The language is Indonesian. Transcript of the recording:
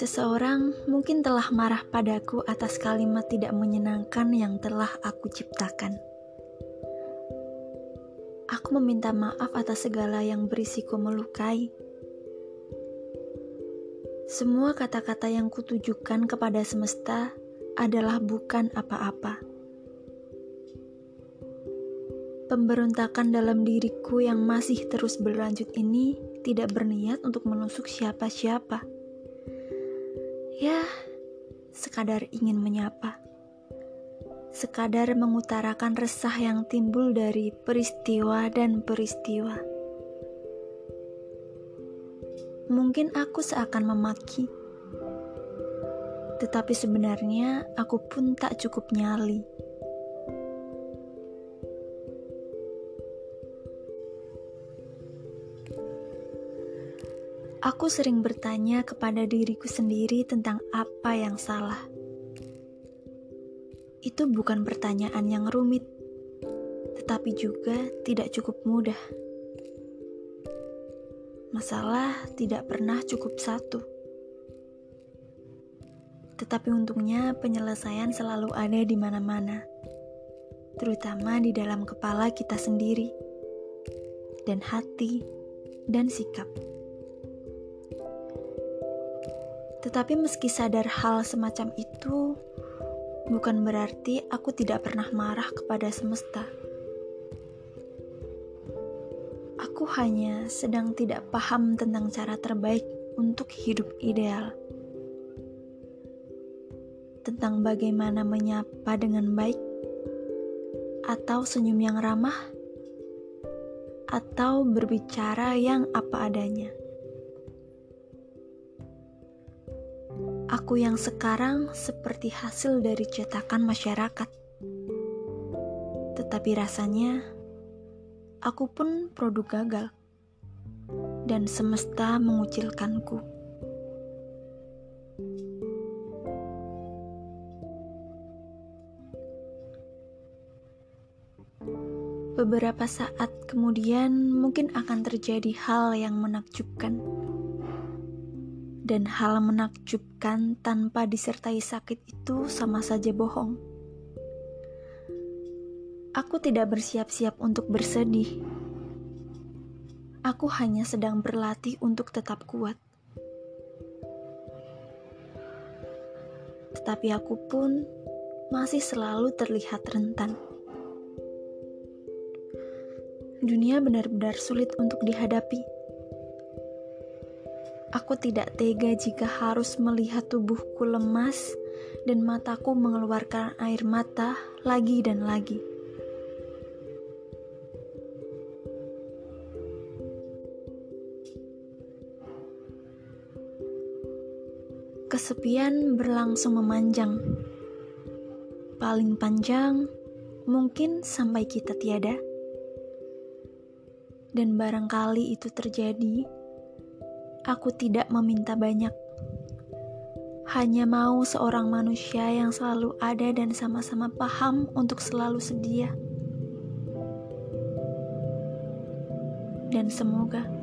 Seseorang mungkin telah marah padaku atas kalimat tidak menyenangkan yang telah aku ciptakan. Aku meminta maaf atas segala yang berisiko melukai. Semua kata-kata yang kutujukan kepada semesta adalah bukan apa-apa. Pemberontakan dalam diriku yang masih terus berlanjut ini tidak berniat untuk menusuk siapa-siapa Ya, sekadar ingin menyapa. Sekadar mengutarakan resah yang timbul dari peristiwa dan peristiwa. Mungkin aku seakan memaki, tetapi sebenarnya aku pun tak cukup nyali. Aku sering bertanya kepada diriku sendiri tentang apa yang salah. Itu bukan pertanyaan yang rumit, tetapi juga tidak cukup mudah. Masalah tidak pernah cukup satu, tetapi untungnya penyelesaian selalu ada di mana-mana, terutama di dalam kepala kita sendiri, dan hati, dan sikap. Tetapi meski sadar hal semacam itu, bukan berarti aku tidak pernah marah kepada semesta. Aku hanya sedang tidak paham tentang cara terbaik untuk hidup ideal. Tentang bagaimana menyapa dengan baik, atau senyum yang ramah, atau berbicara yang apa adanya. Aku yang sekarang seperti hasil dari cetakan masyarakat. Tetapi rasanya, aku pun produk gagal. Dan semesta mengucilkanku. Beberapa saat kemudian mungkin akan terjadi hal yang menakjubkan dan hal menakjubkan tanpa disertai sakit itu sama saja bohong. Aku tidak bersiap-siap untuk bersedih. Aku hanya sedang berlatih untuk tetap kuat. Tetapi aku pun masih selalu terlihat rentan. Dunia benar-benar sulit untuk dihadapi Aku tidak tega jika harus melihat tubuhku lemas dan mataku mengeluarkan air mata lagi dan lagi. Kesepian berlangsung memanjang. Paling panjang mungkin sampai kita tiada. Dan barangkali itu terjadi Aku tidak meminta banyak. Hanya mau seorang manusia yang selalu ada dan sama-sama paham untuk selalu sedia. Dan semoga